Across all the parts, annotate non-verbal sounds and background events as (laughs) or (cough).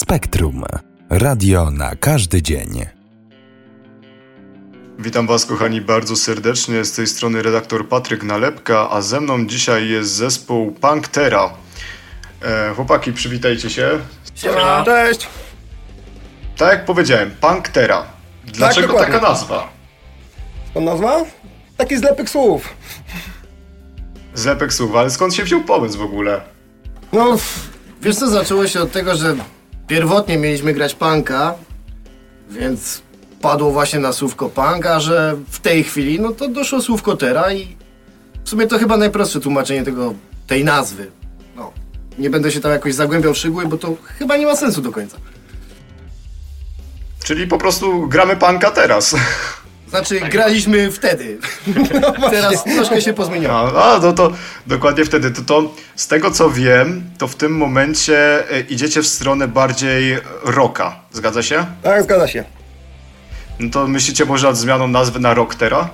Spektrum. Radio na każdy dzień. Witam Was, kochani, bardzo serdecznie. Z tej strony redaktor Patryk Nalepka, a ze mną dzisiaj jest zespół Punktera. E, chłopaki, przywitajcie się. Siema. Cześć. Tak jak powiedziałem, Punktera. Dlaczego Tak, taka nazwa? Skąd nazwa? Taki zlepek słów. Zlepek słów, ale skąd się wziął pomysł w ogóle? No, wiesz co, zaczęło się od tego, że pierwotnie mieliśmy grać punka, więc padło właśnie na słówko punk, a że w tej chwili, no to doszło słówko tera i w sumie to chyba najprostsze tłumaczenie tego, tej nazwy. No, nie będę się tam jakoś zagłębiał w szczegóły, bo to chyba nie ma sensu do końca. Czyli po prostu gramy punka teraz. (laughs) Znaczy, graliśmy wtedy. (laughs) Teraz troszkę się pozmieniało. A, a no to dokładnie wtedy. To, to z tego co wiem, to w tym momencie e, idziecie w stronę bardziej rocka. Zgadza się? Tak, zgadza się. No to myślicie może nad zmianą nazwy na Rocktera?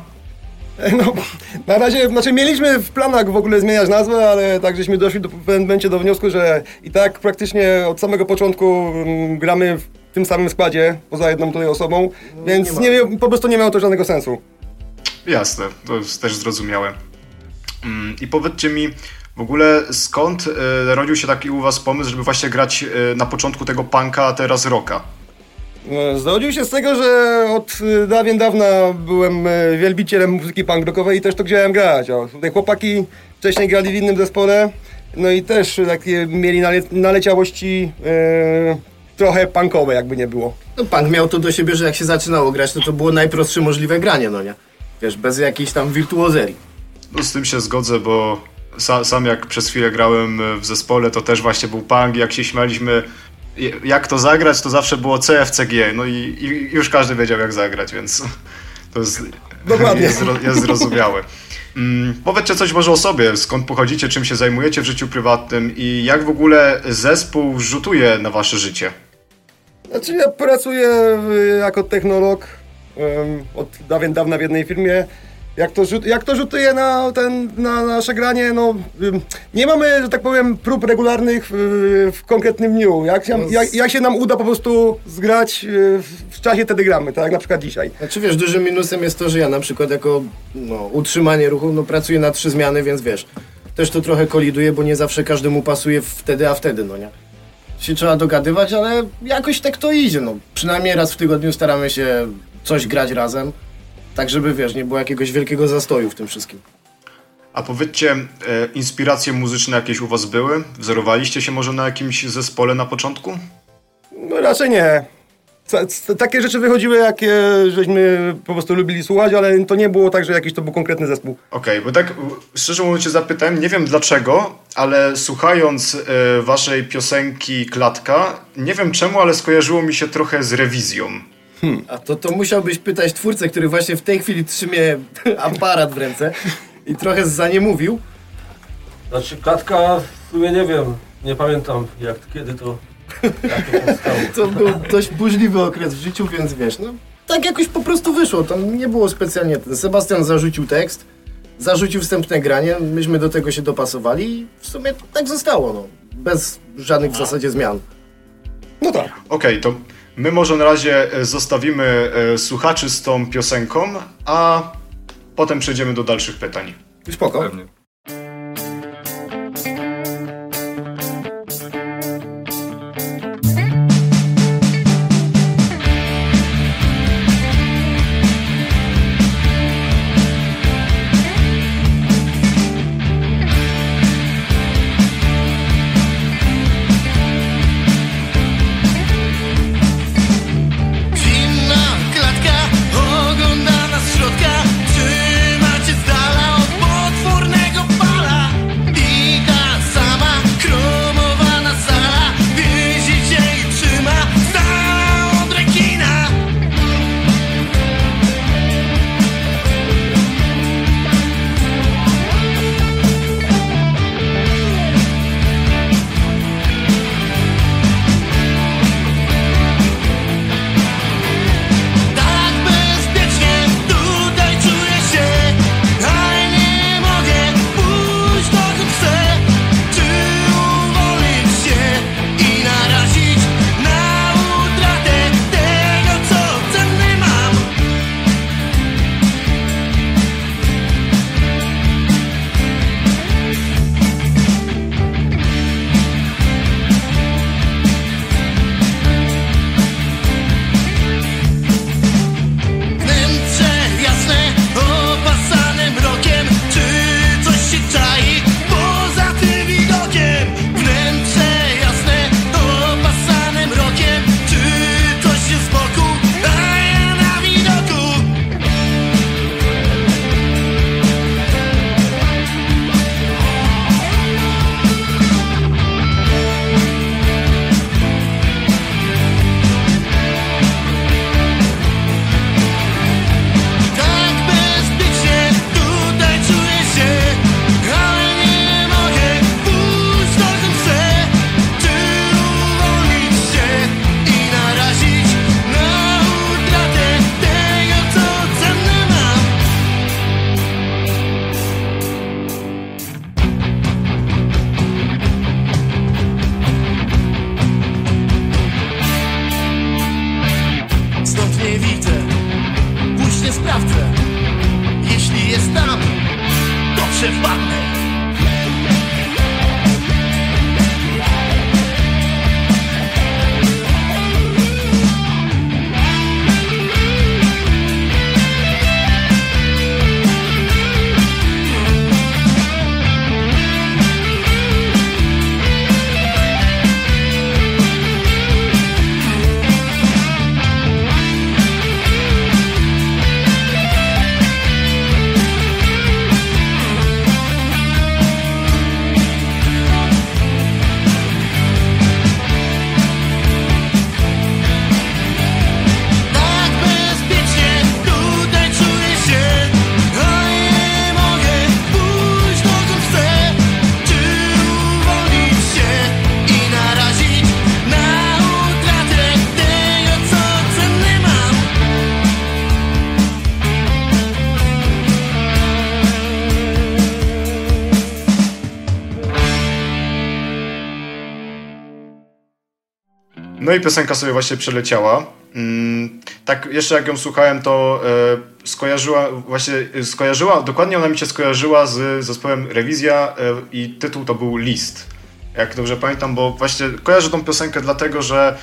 No, na razie, znaczy mieliśmy w planach w ogóle zmieniać nazwę, ale tak żeśmy doszli do, w pewnym momencie do wniosku, że i tak praktycznie od samego początku mm, gramy w tym samym składzie, poza jedną tutaj osobą, więc nie, mia- po prostu nie miało to żadnego sensu. Jasne, to jest też zrozumiałe. Mm, I powiedzcie mi w ogóle skąd e, rodził się taki u was pomysł, żeby właśnie grać e, na początku tego punka, a teraz rocka? E, Zrodził się z tego, że od e, dawien dawna byłem wielbicielem muzyki punk rockowej i też to chciałem grać. O, tutaj chłopaki wcześniej grali w innym zespole, no i też takie mieli nale naleciałości trochę punkowe, jakby nie było. No, punk miał to do siebie, że jak się zaczynało grać, to to było najprostsze możliwe granie, no nie? Wiesz, bez jakiejś tam wirtuozerii. No z tym się zgodzę, bo sa, sam jak przez chwilę grałem e, w zespole, to też właśnie był punk i jak się śmialiśmy jak to zagrać, to zawsze było CFCG, no i, i już każdy wiedział jak zagrać, więc (laughs) to jest, Dokładnie. jest, jest zrozumiałe. Mm, powiedzcie coś może o sobie, skąd pochodzicie, czym się zajmujecie w życiu prywatnym i jak w ogóle zespół rzutuje na wasze życie? Znaczy ja pracuję jako technolog od dawien dawna w jednej firmie. Jak to, rzut, jak to rzutuje na, ten, na nasze granie? No, nie mamy, że tak powiem, prób regularnych w, w konkretnym dniu. Jak, się- jak, jak się nam uda po prostu zgrać y, w, czasie, wtedy gramy, tak na przykład dzisiaj. Znaczy wiesz, dużym minusem jest to, że ja na przykład jako no, utrzymanie ruchu no, pracuję na trzy zmiany, więc wiesz, też to trochę koliduje, bo nie zawsze każdemu pasuje wtedy, a wtedy, no nie? Się trzeba dogadywać, ale jakoś tak to idzie, no. Przynajmniej raz w tygodniu staramy się coś grać razem, tak żeby, wiesz, nie było jakiegoś wielkiego zastoju w tym wszystkim. A powiedzcie, e, inspiracje muzyczne jakieś u was były? Wzorowaliście się może na jakimś zespole na początku? No raczej nie. Takie rzeczy wychodziły, jakie żeśmy po prostu lubili słuchać, ale to nie było tak, że jakiś to był konkretny zespół. Okej, bo tak szczerze mówiąc cię zapytałem, nie wiem dlaczego, ale słuchając e, waszej piosenki Klatka, nie wiem czemu, ale skojarzyło mi się trochę z rewizją. A to, to musiałbyś pytać twórcę, który właśnie w tej chwili trzymie (laughs) aparat w ręce i trochę za nie mówił. Znaczy klatka, w sumie nie wiem, nie pamiętam jak, kiedy to, to był dość burzliwy okres w życiu, więc wiesz, no tak jakoś po prostu wyszło. Tam nie było specjalnie. Sebastian zarzucił tekst, zarzucił wstępne granie, myśmy do tego się dopasowali i w sumie tak zostało, no. Bez żadnych w zasadzie zmian. No tak. Okej, to my może na razie e, zostawimy e, słuchaczy z tą piosenką, a potem przejdziemy do dalszych pytań. Spoko. Zimna No i piosenka sobie właśnie przeleciała. Mm, tak, jeszcze jak ją słuchałem, to e, skojarzyła, właśnie e, skojarzyła, dokładnie ona mi się skojarzyła z zespołem Rewizja e, i tytuł to był List. Jak dobrze pamiętam, bo właśnie kojarzę tą piosenkę dlatego, że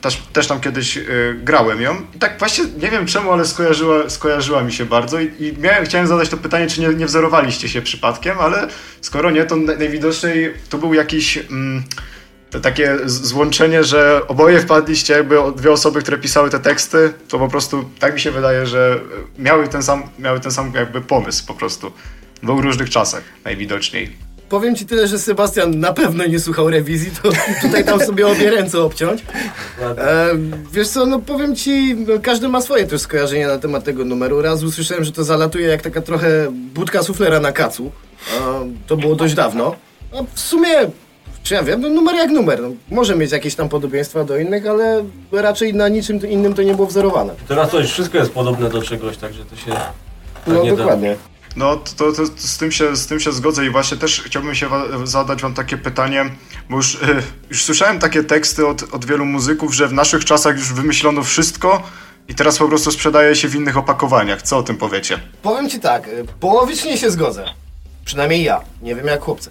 też, też tam kiedyś grałem ją i tak właśnie nie wiem czemu, ale skojarzyła, skojarzyła mi się bardzo i, i miałem, chciałem zadać to pytanie, czy nie, nie wzorowaliście się przypadkiem, ale skoro nie, to naj- najwidoczniej to był jakiś... Mm, to takie złączenie, że oboje wpadliście jakby o dwie osoby, które pisały te teksty, to po prostu tak mi się wydaje, że miały ten sam, miały ten sam jakby pomysł po prostu. W dwóch różnych czasach najwidoczniej. Powiem ci tyle, że Sebastian na pewno nie słuchał rewizji, to (laughs) tutaj tam sobie obie ręce obciąć. E, wiesz co, no powiem ci, no, każdy ma swoje też skojarzenia na temat tego numeru. Raz usłyszałem, że to zalatuje jak taka trochę budka suflera na kacu. E, to było dość dawno. A w sumie, czy ja wiem, no numer jak numer. No, może mieć jakieś tam podobieństwa do innych, ale raczej na niczym innym to nie było wzorowane. Teraz to już wszystko jest podobne do czegoś, także to się tak No nie da. dokładnie. No to, to, to z, tym się, z tym się zgodzę i właśnie też chciałbym się wa- zadać wam takie pytanie, bo już, e, już słyszałem takie teksty od, od wielu muzyków, że w naszych czasach już wymyślono wszystko i teraz po prostu sprzedaje się w innych opakowaniach. Co o tym powiecie? Powiem ci tak, y, połowicznie się zgodzę. Przynajmniej ja. Nie wiem jak chłopcy.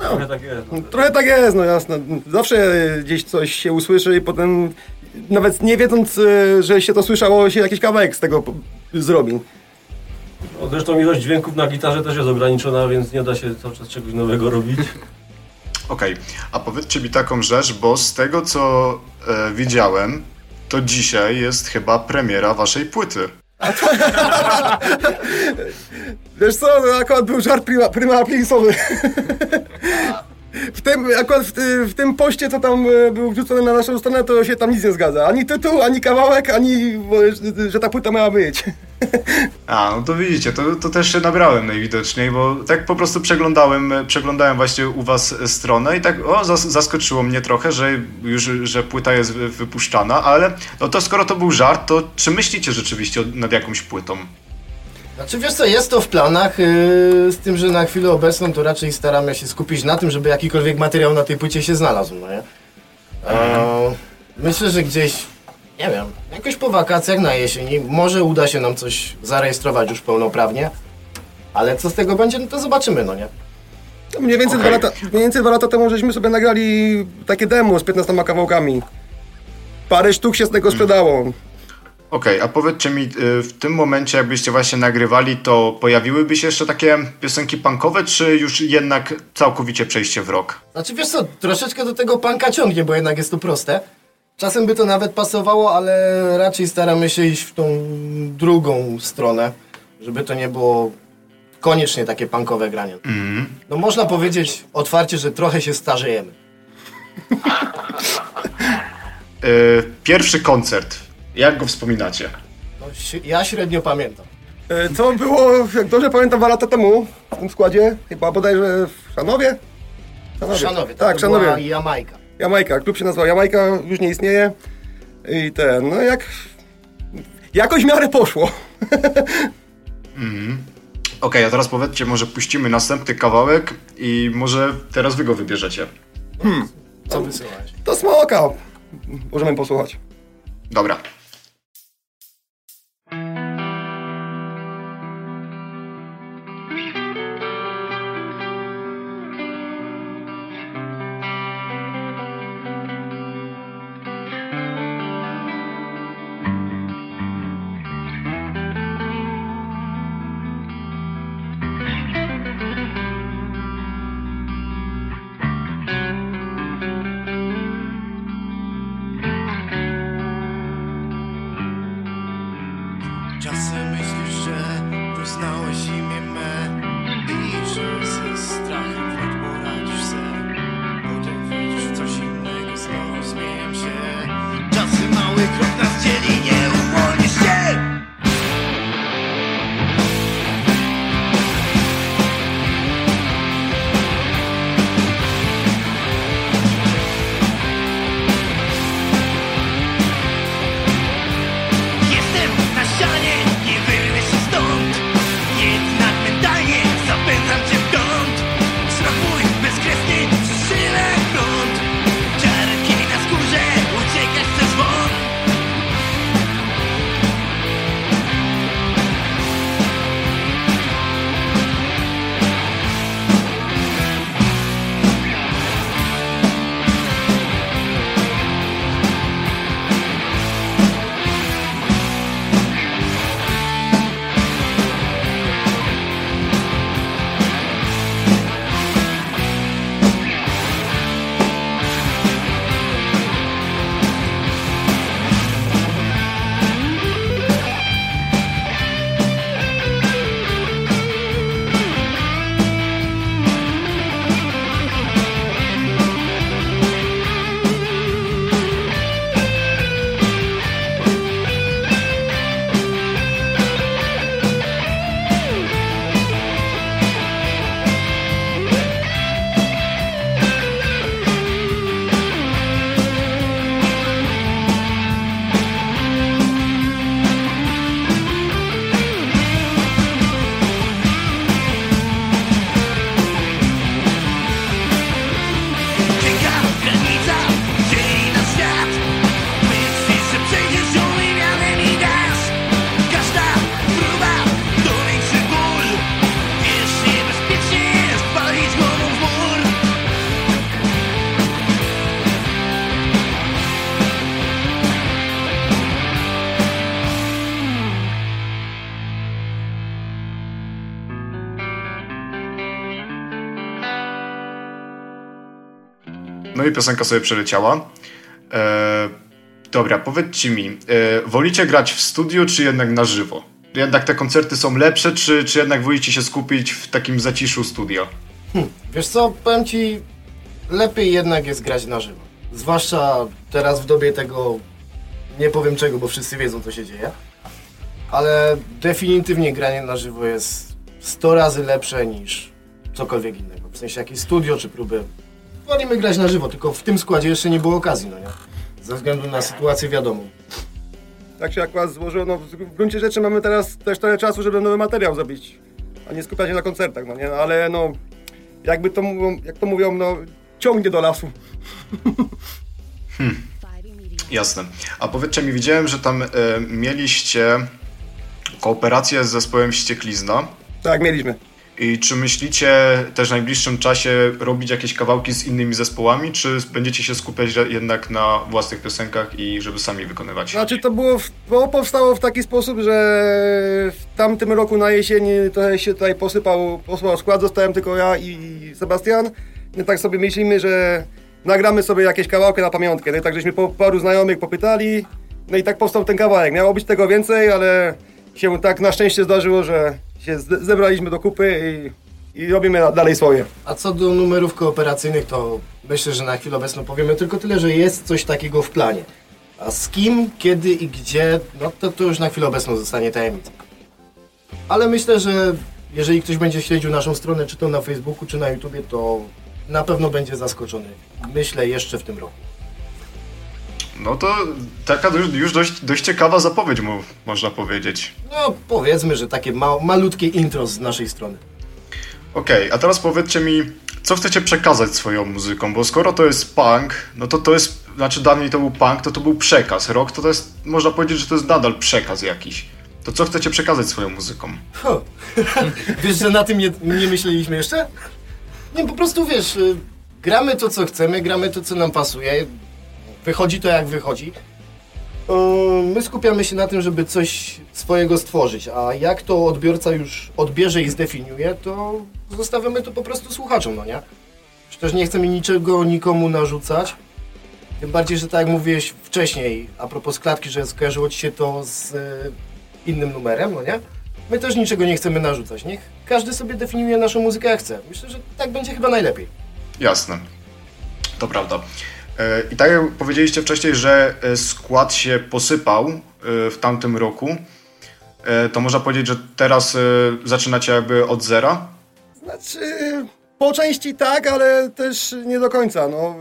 Trochę tak jest. No. Trochę tak jest, no jasne. Zawsze gdzieś coś się usłyszy i potem nawet nie wiedząc, e, że się to słyszało, się jakiś kawałek z tego po- zrobi. No, Zresztą ilość dźwięków na gitarze też jest ograniczona, więc nie da się cały czas czegoś nowego robić. (laughs) Okej, a powiedzcie mi taką rzecz, bo z tego co e, widziałem, to dzisiaj jest chyba premiera waszej płyty. (laughs) Wiesz co, no akurat był żart prima, prima. W tym, akurat w, w tym poście, co tam e, był wrzucony na naszą stronę, to się tam nic nie zgadza. Ani tytuł, ani kawałek, ani że- że ta płyta miała być. A, no to widzicie, to, to też się nabrałem najwidoczniej, bo tak po prostu przeglądałem, przeglądałem właśnie u was stronę i tak o, zas, zaskoczyło mnie trochę, że już, że płyta jest wy- wypuszczana, ale no to skoro to był żart, to czy myślicie rzeczywiście nad jakąś płytą? Znaczy wiesz co, jest to w planach, yy, z tym, że na chwilę obecną to raczej staramy się skupić na tym, żeby jakikolwiek materiał na tej płycie się znalazł, no nie? Eee, myślę, że gdzieś, nie wiem, jakoś po wakacjach na jesieni może uda się nam coś zarejestrować już pełnoprawnie, ale co z tego będzie, no to zobaczymy, no nie? To Mniej więcej, Okej. dwa lata, mniej więcej dwa lata temu żeśmy sobie nagrali takie demo z 15 kawałkami. Parę sztuk się z tego sprzedało. Okej, a powiedzcie mi, y, w tym momencie jakbyście właśnie nagrywali, to pojawiłyby się jeszcze takie piosenki punkowe, czy już jednak całkowicie przejście w rock? Znaczy wiesz co, troszeczkę do tego panka ciągnie, bo jednak jest to proste. Czasem by to nawet pasowało, ale raczej staramy się iść w tą drugą stronę, żeby to nie było koniecznie takie punkowe granie. No można powiedzieć otwarcie, że trochę się starzejemy. Y, (laughs) Pierwszy koncert, jak go wspominacie? No, ja średnio pamiętam. E, Co było, jak dobrze pamiętam, dwa lata temu w tym składzie, chyba bodajże w Szanowie? Szanowie, Tak, to Szanowie. była Jamajka. Jamajka, klub się nazywał Jamajka, już nie istnieje. I ten, no jak... Jakoś w miarę poszło. (laughs) Okej, a teraz powiedzcie, może puścimy następny kawałek i może teraz wy go wybierzecie. Co wysyłałeś? To smoka. Możemy posłuchać. Dobra. No i piosenka sobie przeleciała. E, dobra, powiedzcie mi, e, wolicie grać w studiu, czy jednak na żywo? Jednak te koncerty są lepsze, czy, czy jednak wolicie się skupić w takim zaciszu studia? Wiesz co, powiem ci, lepiej jednak jest grać na żywo. Zwłaszcza teraz w dobie tego, nie powiem czego, bo wszyscy wiedzą co się dzieje. Ale definitywnie granie na żywo jest 100 razy lepsze niż cokolwiek innego. W sensie jakieś studio czy próby. Wolimy grać na żywo, tylko w tym składzie jeszcze nie było okazji, no nie? Ze względu na sytuację wiadomą. Tak się akurat złożyło, no w gruncie rzeczy mamy teraz też trochę czasu, żeby nowy materiał zrobić, a nie skupiać się na koncertach, no nie? No, ale no, jakby to mówią, jak to mówią, no ciągnie do lasu. Jasne. A powiedzcie mi, widziałem, że tam e, mieliście kooperację z zespołem Ścieklizna. Tak, mieliśmy. I czy myślicie też w najbliższym czasie robić jakieś kawałki z innymi zespołami, czy będziecie się skupiać jednak na własnych piosenkach i żeby sami wykonywać? Znaczy to było, powstało w taki sposób, że w tamtym roku na jesieni trochę się tutaj posypał, posypał skład, zostałem tylko ja i Sebastian. My tak sobie myślimy, że nagramy sobie jakieś kawałki na pamiątkę. No tak żeśmy po paru znajomych popytali, no i tak powstał ten kawałek. Miało być tego więcej, ale się tak na szczęście zdarzyło, że się zebraliśmy do kupy i, i robimy dalej swoje. A co do numerów kooperacyjnych, to myślę, że na chwilę obecną powiemy tylko tyle, że jest coś takiego w planie. A z kim, kiedy i gdzie, no to, to już na chwilę obecną zostanie tajemnicą. Ale myślę, że jeżeli ktoś będzie śledził naszą stronę, czy to na Facebooku, czy na YouTubie, to na pewno będzie zaskoczony. Myślę jeszcze w tym roku. No to taka już, dość, dość ciekawa zapowiedź, mu, można powiedzieć. No powiedzmy, że takie ma malutkie intro z naszej strony. Okej, a teraz powiedzcie mi, co chcecie przekazać swoją muzyką, bo skoro to jest punk, no to to jest, znaczy dawniej to był punk, to to był przekaz. Rock to, to jest, można powiedzieć, że to jest nadal przekaz jakiś. To co chcecie przekazać swoją muzyką? Ho. (laughs) wiesz, że na tym nie, nie myśleliśmy jeszcze? Nie, po prostu wiesz, y, gramy to, co chcemy, gramy to, co nam pasuje. Wychodzi to, jak wychodzi. My skupiamy się na tym, żeby coś swojego stworzyć, a jak to odbiorca już odbierze i zdefiniuje, to zostawiamy to po prostu słuchaczom, no nie? Przecież nie chcemy niczego nikomu narzucać. Tym bardziej, że tak jak mówiłeś wcześniej, a propos klatki, że skojarzyło ci się to z y, innym numerem, no nie? My też niczego nie chcemy narzucać. Niech każdy sobie definiuje naszą muzykę jak chce. Myślę, że tak będzie chyba najlepiej. Jasne. To prawda. E, I tak jak powiedzieliście wcześniej, że e, skład się posypał e, w tamtym roku, to można powiedzieć, że teraz zaczynacie jakby od zera? Znaczy, po części tak, ale też nie do końca. No,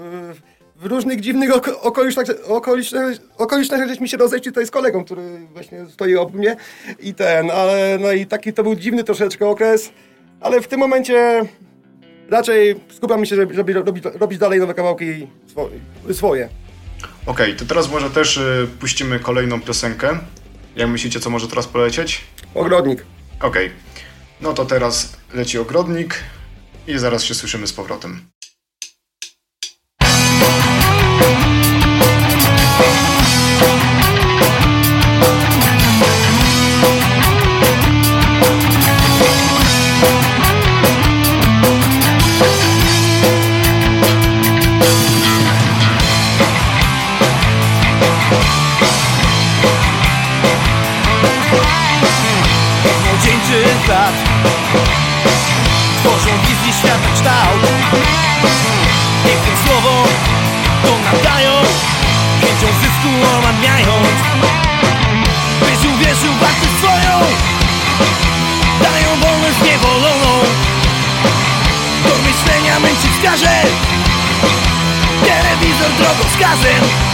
w różnych dziwnych oko- okolicznościach, okolicznościach, żeśmy się rozejść tutaj z kolegą, który właśnie stoi obok mnie i ten, ale no i taki to był dziwny troszeczkę okres, ale w tym momencie raczej skupiamy się, żeby, żeby robić, robić dalej nowe kawałki swo- swoje. Okej, to teraz może też e, puścimy kolejną piosenkę. Jak myślicie, co może teraz polecieć? Ogrodnik. Okej. No to teraz leci ogrodnik i zaraz się słyszymy z powrotem. Kształt Pięknym słowom to nadają Chęcią zysku omamiając Byś uwierzył wartość swoją Dają wolność niewoloną. Do myślenia męczy wskaże Telewizor drogowskazem Krytyczny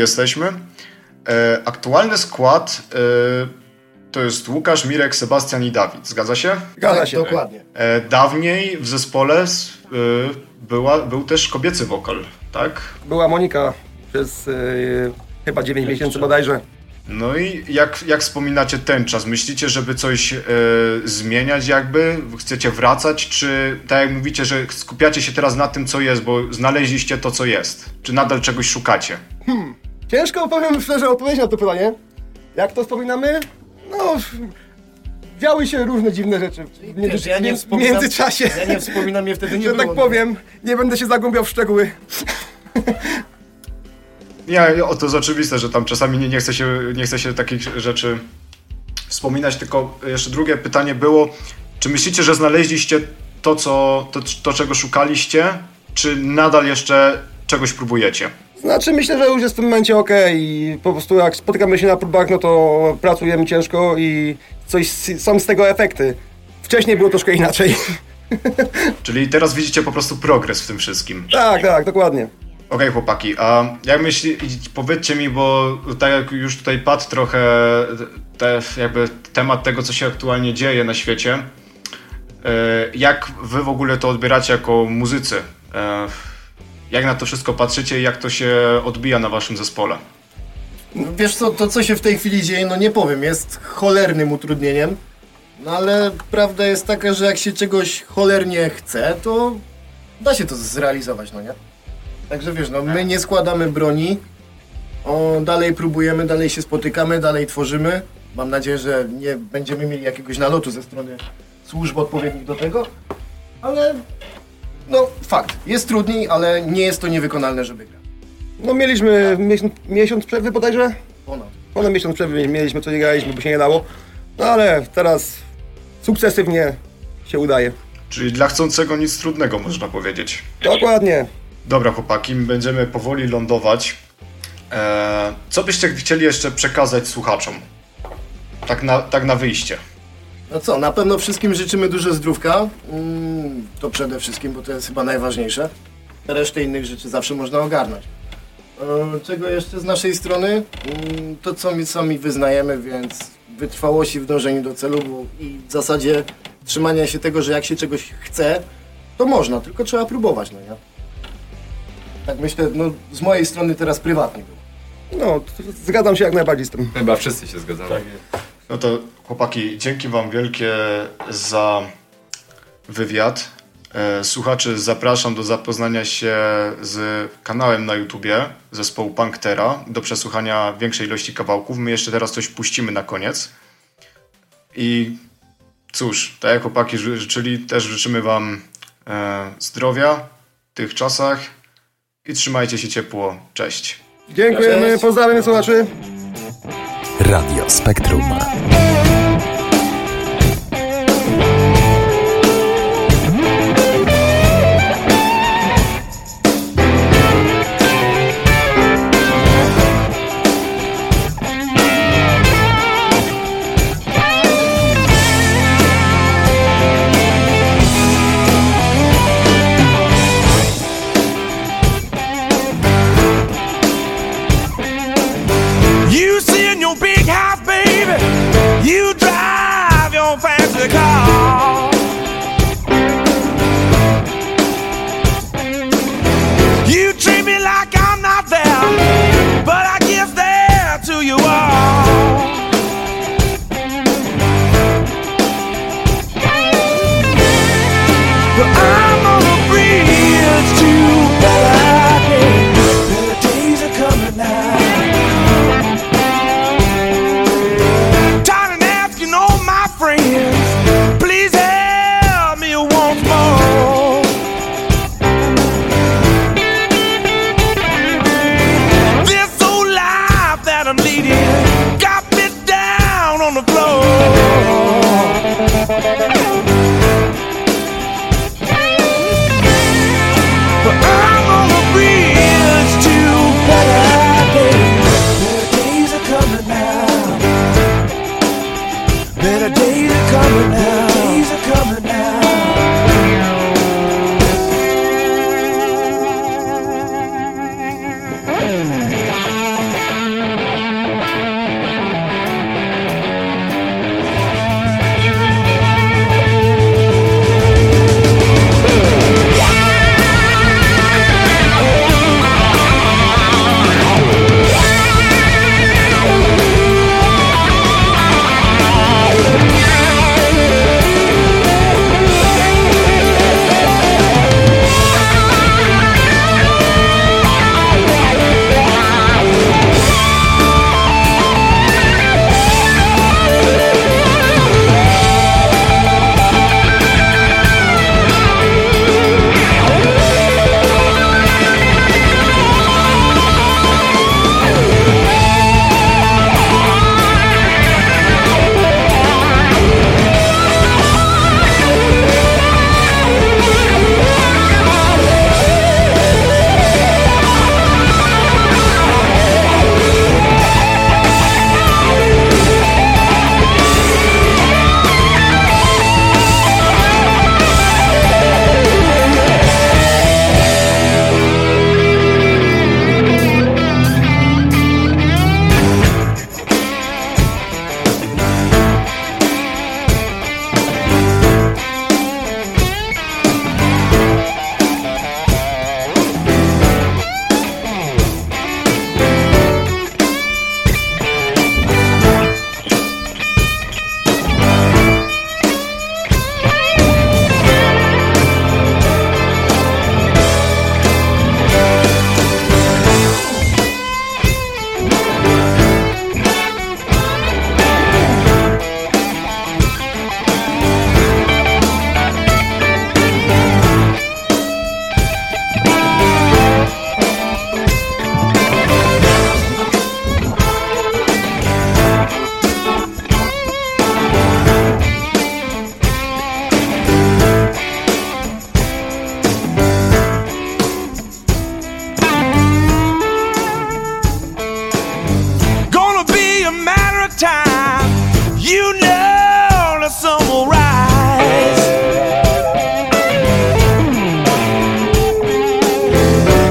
jesteśmy. E, aktualny skład e, to jest Łukasz, Mirek, Sebastian i Dawid. Zgadza się? Zgadza Tak, się. Dokładnie. E, dawniej w zespole e, była, był też kobiecy wokal, tak? Była Monika przez y, chyba 9 miesięcy bodajże. No i jak, jak wspominacie ten czas? Myślicie, żeby coś e, zmieniać jakby? Chcecie wracać? Czy tak jak mówicie, że skupiacie się teraz na tym, co jest, bo znaleźliście to, co jest? Czy nadal czegoś szukacie? Ciężko powiem szczerze odpowiedzieć na to pytanie. Jak to wspominamy? No, działy się różne dziwne rzeczy w, między, Wiesz, ja nie w wspominam, międzyczasie. Ja nie wspominam, mnie wtedy nie że było. tak powiem, nie będę się zagłębiał w szczegóły. (laughs) Nie, o, to jest oczywiste, że tam czasami nie, nie, chce się, nie chce się takich rzeczy wspominać, tylko jeszcze drugie pytanie było, czy myślicie, że znaleźliście to, co, to, to czego szukaliście, czy nadal jeszcze czegoś próbujecie? Znaczy myślę, że już jest w tym momencie ok i po prostu jak spotykamy się na próbach, no to pracujemy ciężko i coś są z tego efekty. Wcześniej było troszkę inaczej. (laughs) Czyli teraz widzicie po prostu progres w tym wszystkim. tak, tak, dokładnie. Okej, chłopaki, a jak myśli, powiedzcie mi, bo tak jak już tutaj padł trochę te, jakby temat tego, co się aktualnie dzieje na świecie, e, jak wy w ogóle to odbieracie jako muzycy? Jak na to wszystko patrzycie i jak to się odbija na waszym zespole? No, Wiesz co, to co się w tej chwili dzieje, no nie powiem, jest cholernym utrudnieniem. No ale prawda jest taka, że jak się czegoś cholernie chce, to da się to zrealizować, no nie? Także wiesz, no my nie składamy broni, o, dalej próbujemy, dalej się spotykamy, dalej tworzymy. Mam nadzieję, że nie będziemy mieli jakiegoś nalotu ze strony służb odpowiednich do tego, ale no fakt, jest trudniej, ale nie jest to niewykonalne, żeby grać. No mieliśmy miesiąc, miesiąc przerwy bodajże? Ponad. Ponad miesiąc przerwy mieliśmy, co nie graliśmy, bo się nie dało. No ale teraz sukcesywnie się udaje. Czyli dla chcącego nic trudnego, można powiedzieć. Dokładnie. Dobra, chłopaki, będziemy powoli lądować. E, co byście chcieli jeszcze przekazać słuchaczom? Tak na, tak na wyjście. No co, na pewno wszystkim życzymy dużo zdrówka. Mm, to przede wszystkim, bo to jest chyba najważniejsze. Resztę innych rzeczy zawsze można ogarnąć. E, Czego jeszcze z naszej strony? Mm, To, co my sami wyznajemy, więc wytrwałości w dążeniu do celu bo i w zasadzie trzymania się tego, że jak się czegoś chce, to można, tylko trzeba próbować, no nie? Tak myślę, no z mojej strony teraz prywatnie było. No, t- zgadzam się jak najbardziej z tym. Chyba wszyscy się zgadzamy. No to chłopaki, dzięki wam wielkie za wywiad. E, Słuchaczy zapraszam do zapoznania się z kanałem na YouTubie zespołu Punktera do przesłuchania większej ilości kawałków. My jeszcze teraz coś puścimy na koniec. I cóż, tak jak chłopaki ży- życzyli, też życzymy wam e, zdrowia w tych czasach i trzymajcie się ciepło. Cześć. Dziękujemy, Cześć. pozdrawiamy słuchaczy. Radio Spektrum.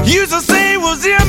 used to say was you.